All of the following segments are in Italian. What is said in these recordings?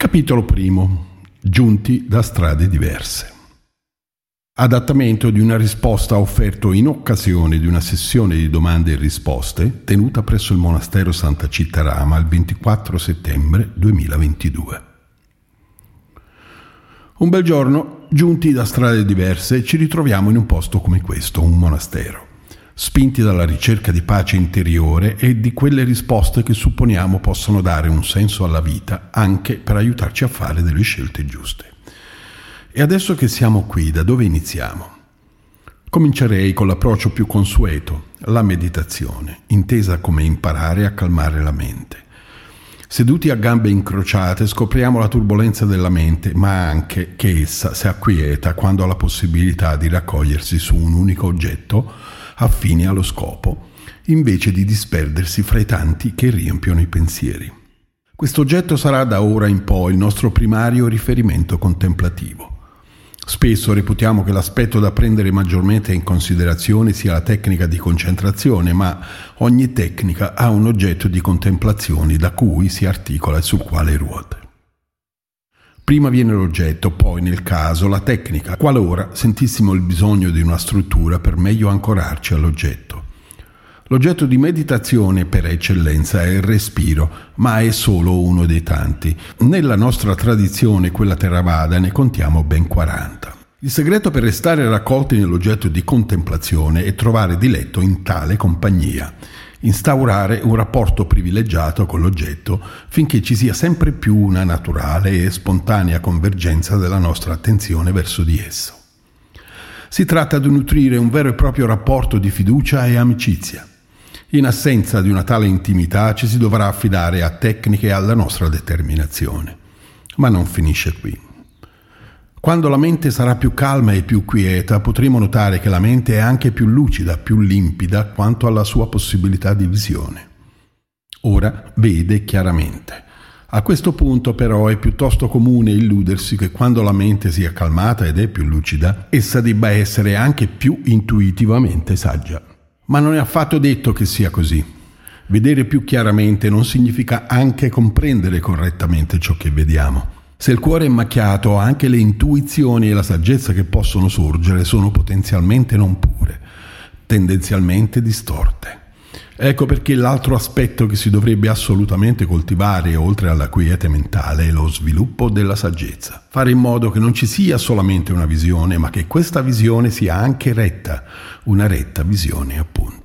Capitolo primo. Giunti da strade diverse. Adattamento di una risposta offerto in occasione di una sessione di domande e risposte tenuta presso il monastero Santa Cittarama il 24 settembre 2022. Un bel giorno, giunti da strade diverse, ci ritroviamo in un posto come questo, un monastero, spinti dalla ricerca di pace interiore e di quelle risposte che supponiamo possano dare un senso alla vita anche per aiutarci a fare delle scelte giuste. E adesso che siamo qui, da dove iniziamo? Comincerei con l'approccio più consueto, la meditazione, intesa come imparare a calmare la mente. Seduti a gambe incrociate scopriamo la turbolenza della mente, ma anche che essa si acquieta quando ha la possibilità di raccogliersi su un unico oggetto affine allo scopo, invece di disperdersi fra i tanti che riempiono i pensieri. Questo oggetto sarà da ora in poi il nostro primario riferimento contemplativo. Spesso reputiamo che l'aspetto da prendere maggiormente in considerazione sia la tecnica di concentrazione, ma ogni tecnica ha un oggetto di contemplazione da cui si articola e sul quale ruota. Prima viene l'oggetto, poi nel caso la tecnica, qualora sentissimo il bisogno di una struttura per meglio ancorarci all'oggetto. L'oggetto di meditazione per eccellenza è il respiro, ma è solo uno dei tanti. Nella nostra tradizione, quella Theravada, ne contiamo ben 40. Il segreto per restare raccolti nell'oggetto di contemplazione è trovare diletto in tale compagnia, instaurare un rapporto privilegiato con l'oggetto finché ci sia sempre più una naturale e spontanea convergenza della nostra attenzione verso di esso. Si tratta di nutrire un vero e proprio rapporto di fiducia e amicizia. In assenza di una tale intimità ci si dovrà affidare a tecniche e alla nostra determinazione. Ma non finisce qui. Quando la mente sarà più calma e più quieta, potremo notare che la mente è anche più lucida, più limpida quanto alla sua possibilità di visione. Ora vede chiaramente. A questo punto però è piuttosto comune illudersi che quando la mente sia calmata ed è più lucida, essa debba essere anche più intuitivamente saggia. Ma non è affatto detto che sia così. Vedere più chiaramente non significa anche comprendere correttamente ciò che vediamo. Se il cuore è macchiato, anche le intuizioni e la saggezza che possono sorgere sono potenzialmente non pure, tendenzialmente distorte. Ecco perché l'altro aspetto che si dovrebbe assolutamente coltivare, oltre alla quiete mentale, è lo sviluppo della saggezza. Fare in modo che non ci sia solamente una visione, ma che questa visione sia anche retta, una retta visione appunto.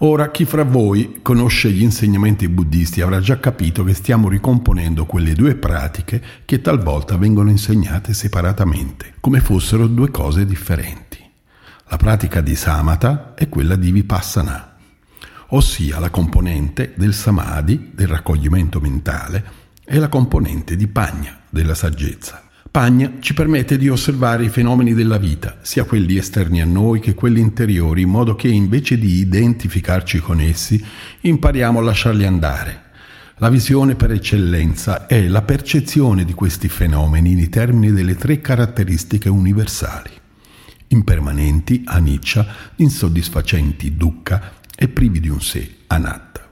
Ora, chi fra voi conosce gli insegnamenti buddisti avrà già capito che stiamo ricomponendo quelle due pratiche che talvolta vengono insegnate separatamente, come fossero due cose differenti. La pratica di samatha e quella di vipassana, ossia la componente del samadhi, del raccoglimento mentale, e la componente di pagna, della saggezza. Pagna ci permette di osservare i fenomeni della vita, sia quelli esterni a noi che quelli interiori, in modo che invece di identificarci con essi, impariamo a lasciarli andare. La visione per eccellenza è la percezione di questi fenomeni nei termini delle tre caratteristiche universali. Impermanenti, aniccia, insoddisfacenti, dukkha e privi di un sé, anatta.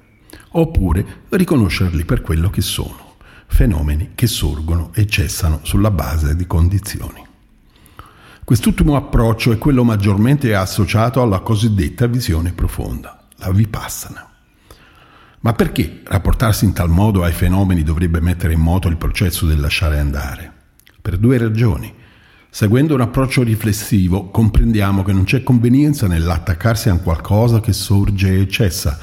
Oppure riconoscerli per quello che sono fenomeni che sorgono e cessano sulla base di condizioni. Quest'ultimo approccio è quello maggiormente associato alla cosiddetta visione profonda, la vipassana. Ma perché rapportarsi in tal modo ai fenomeni dovrebbe mettere in moto il processo del lasciare andare? Per due ragioni. Seguendo un approccio riflessivo comprendiamo che non c'è convenienza nell'attaccarsi a qualcosa che sorge e cessa,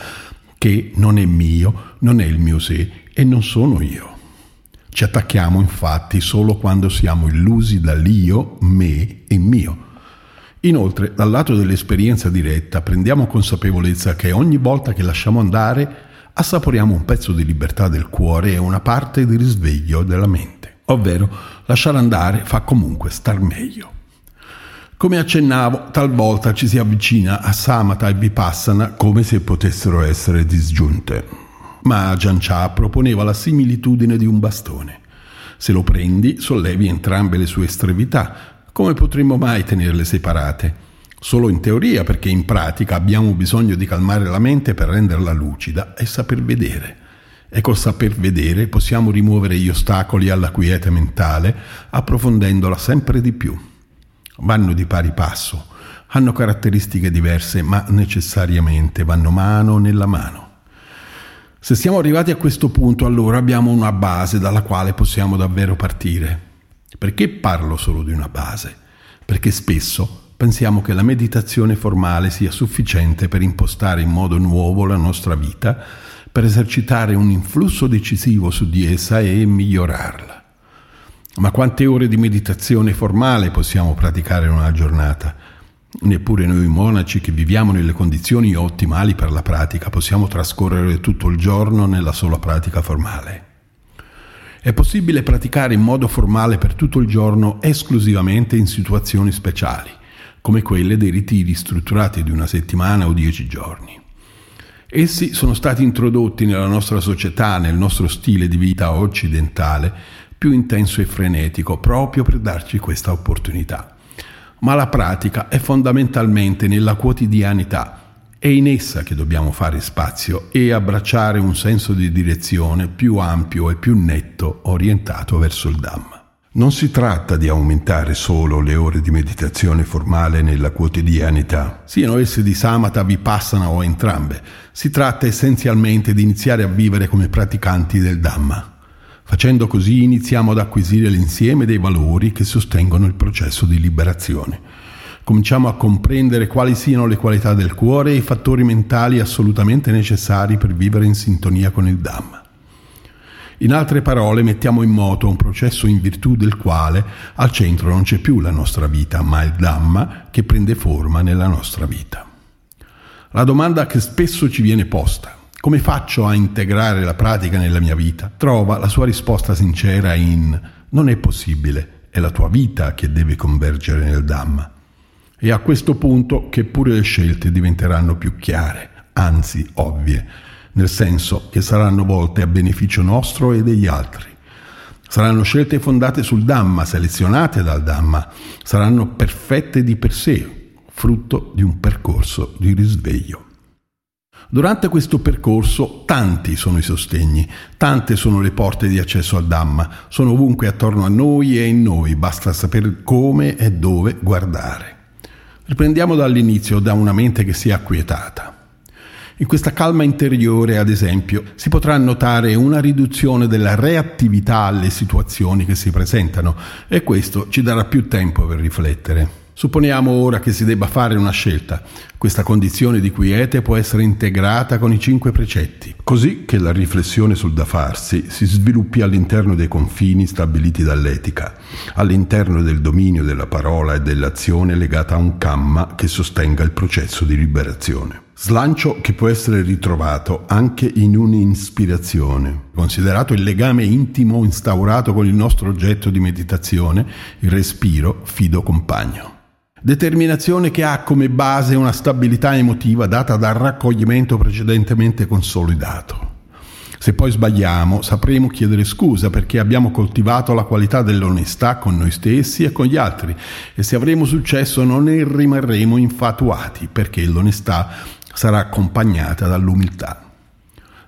che non è mio, non è il mio sé e non sono io. Ci attacchiamo infatti solo quando siamo illusi dall'io, me e mio. Inoltre, dal lato dell'esperienza diretta, prendiamo consapevolezza che ogni volta che lasciamo andare, assaporiamo un pezzo di libertà del cuore e una parte di risveglio della mente. Ovvero, lasciare andare fa comunque star meglio. Come accennavo, talvolta ci si avvicina a Samatha e Vipassana come se potessero essere disgiunte ma Chah proponeva la similitudine di un bastone. Se lo prendi, sollevi entrambe le sue estremità. Come potremmo mai tenerle separate? Solo in teoria, perché in pratica abbiamo bisogno di calmare la mente per renderla lucida e saper vedere. e col saper vedere possiamo rimuovere gli ostacoli alla quiete mentale approfondendola sempre di più. Vanno di pari passo, hanno caratteristiche diverse ma necessariamente vanno mano nella mano. Se siamo arrivati a questo punto allora abbiamo una base dalla quale possiamo davvero partire. Perché parlo solo di una base? Perché spesso pensiamo che la meditazione formale sia sufficiente per impostare in modo nuovo la nostra vita per esercitare un influsso decisivo su di essa e migliorarla. Ma quante ore di meditazione formale possiamo praticare in una giornata? Neppure noi monaci che viviamo nelle condizioni ottimali per la pratica possiamo trascorrere tutto il giorno nella sola pratica formale. È possibile praticare in modo formale per tutto il giorno esclusivamente in situazioni speciali, come quelle dei ritiri strutturati di una settimana o dieci giorni. Essi sono stati introdotti nella nostra società, nel nostro stile di vita occidentale, più intenso e frenetico, proprio per darci questa opportunità. Ma la pratica è fondamentalmente nella quotidianità. È in essa che dobbiamo fare spazio e abbracciare un senso di direzione più ampio e più netto orientato verso il Dhamma. Non si tratta di aumentare solo le ore di meditazione formale nella quotidianità, siano esse di samatha, vipassana o entrambe. Si tratta essenzialmente di iniziare a vivere come praticanti del Dhamma. Facendo così iniziamo ad acquisire l'insieme dei valori che sostengono il processo di liberazione. Cominciamo a comprendere quali siano le qualità del cuore e i fattori mentali assolutamente necessari per vivere in sintonia con il Dhamma. In altre parole, mettiamo in moto un processo in virtù del quale al centro non c'è più la nostra vita, ma il Dhamma che prende forma nella nostra vita. La domanda che spesso ci viene posta, come faccio a integrare la pratica nella mia vita, trova la sua risposta sincera in non è possibile, è la tua vita che deve convergere nel Dhamma. E a questo punto che pure le scelte diventeranno più chiare, anzi ovvie nel senso che saranno volte a beneficio nostro e degli altri. Saranno scelte fondate sul Dhamma, selezionate dal Dhamma, saranno perfette di per sé, frutto di un percorso di risveglio. Durante questo percorso tanti sono i sostegni, tante sono le porte di accesso al Dhamma, sono ovunque attorno a noi e in noi, basta sapere come e dove guardare. Riprendiamo dall'inizio, da una mente che si è acquietata. In questa calma interiore, ad esempio, si potrà notare una riduzione della reattività alle situazioni che si presentano e questo ci darà più tempo per riflettere. Supponiamo ora che si debba fare una scelta. Questa condizione di quiete può essere integrata con i cinque precetti, così che la riflessione sul da farsi si sviluppi all'interno dei confini stabiliti dall'etica, all'interno del dominio della parola e dell'azione legata a un kamma che sostenga il processo di liberazione. Slancio che può essere ritrovato anche in un'ispirazione, considerato il legame intimo instaurato con il nostro oggetto di meditazione, il respiro fido compagno. Determinazione che ha come base una stabilità emotiva data dal raccoglimento precedentemente consolidato. Se poi sbagliamo, sapremo chiedere scusa perché abbiamo coltivato la qualità dell'onestà con noi stessi e con gli altri e se avremo successo non ne rimarremo infatuati perché l'onestà sarà accompagnata dall'umiltà.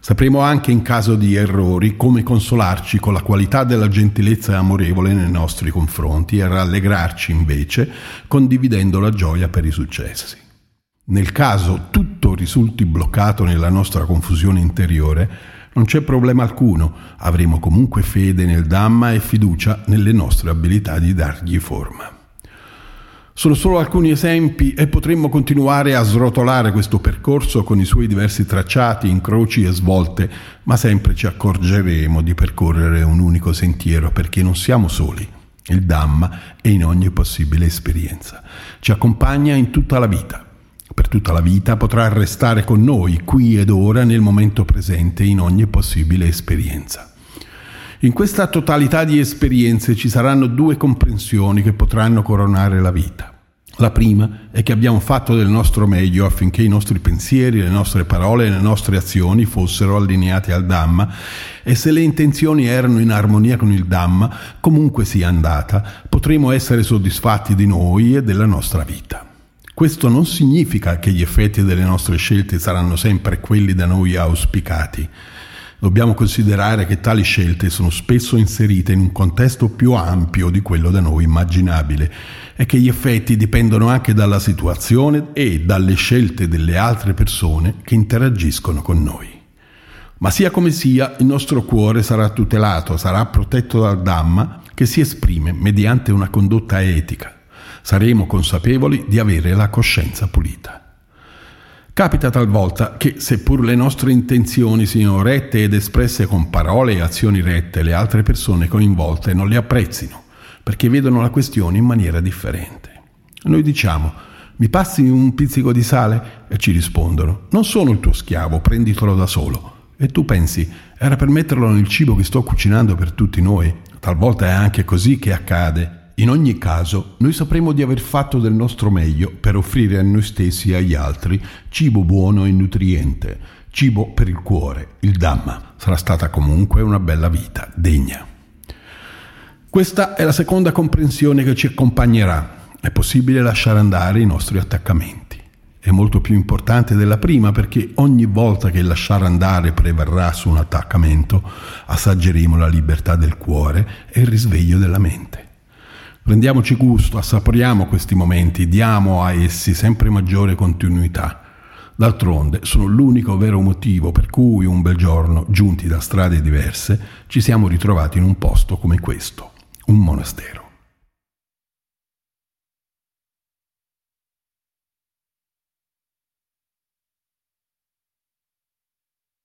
Sapremo anche in caso di errori come consolarci con la qualità della gentilezza amorevole nei nostri confronti e rallegrarci invece condividendo la gioia per i successi. Nel caso tutto risulti bloccato nella nostra confusione interiore, non c'è problema alcuno, avremo comunque fede nel Dhamma e fiducia nelle nostre abilità di dargli forma. Sono solo alcuni esempi e potremmo continuare a srotolare questo percorso con i suoi diversi tracciati, incroci e svolte, ma sempre ci accorgeremo di percorrere un unico sentiero perché non siamo soli. Il Dhamma è in ogni possibile esperienza. Ci accompagna in tutta la vita. Per tutta la vita potrà restare con noi, qui ed ora, nel momento presente, in ogni possibile esperienza. In questa totalità di esperienze ci saranno due comprensioni che potranno coronare la vita. La prima è che abbiamo fatto del nostro meglio affinché i nostri pensieri, le nostre parole e le nostre azioni fossero allineati al Dhamma e se le intenzioni erano in armonia con il Dhamma, comunque sia andata, potremo essere soddisfatti di noi e della nostra vita. Questo non significa che gli effetti delle nostre scelte saranno sempre quelli da noi auspicati. Dobbiamo considerare che tali scelte sono spesso inserite in un contesto più ampio di quello da noi immaginabile e che gli effetti dipendono anche dalla situazione e dalle scelte delle altre persone che interagiscono con noi. Ma sia come sia, il nostro cuore sarà tutelato, sarà protetto dal Dhamma che si esprime mediante una condotta etica. Saremo consapevoli di avere la coscienza pulita. Capita talvolta che, seppur le nostre intenzioni siano rette ed espresse con parole e azioni rette, le altre persone coinvolte non le apprezzino, perché vedono la questione in maniera differente. Noi diciamo, mi passi un pizzico di sale? E ci rispondono, non sono il tuo schiavo, prenditelo da solo. E tu pensi, era per metterlo nel cibo che sto cucinando per tutti noi? Talvolta è anche così che accade. In ogni caso, noi sapremo di aver fatto del nostro meglio per offrire a noi stessi e agli altri cibo buono e nutriente, cibo per il cuore, il Dhamma. Sarà stata comunque una bella vita, degna. Questa è la seconda comprensione che ci accompagnerà. È possibile lasciare andare i nostri attaccamenti è molto più importante della prima perché ogni volta che lasciare andare prevarrà su un attaccamento, assaggeremo la libertà del cuore e il risveglio della mente. Prendiamoci gusto, assaporiamo questi momenti, diamo a essi sempre maggiore continuità. D'altronde sono l'unico vero motivo per cui un bel giorno, giunti da strade diverse, ci siamo ritrovati in un posto come questo, un monastero.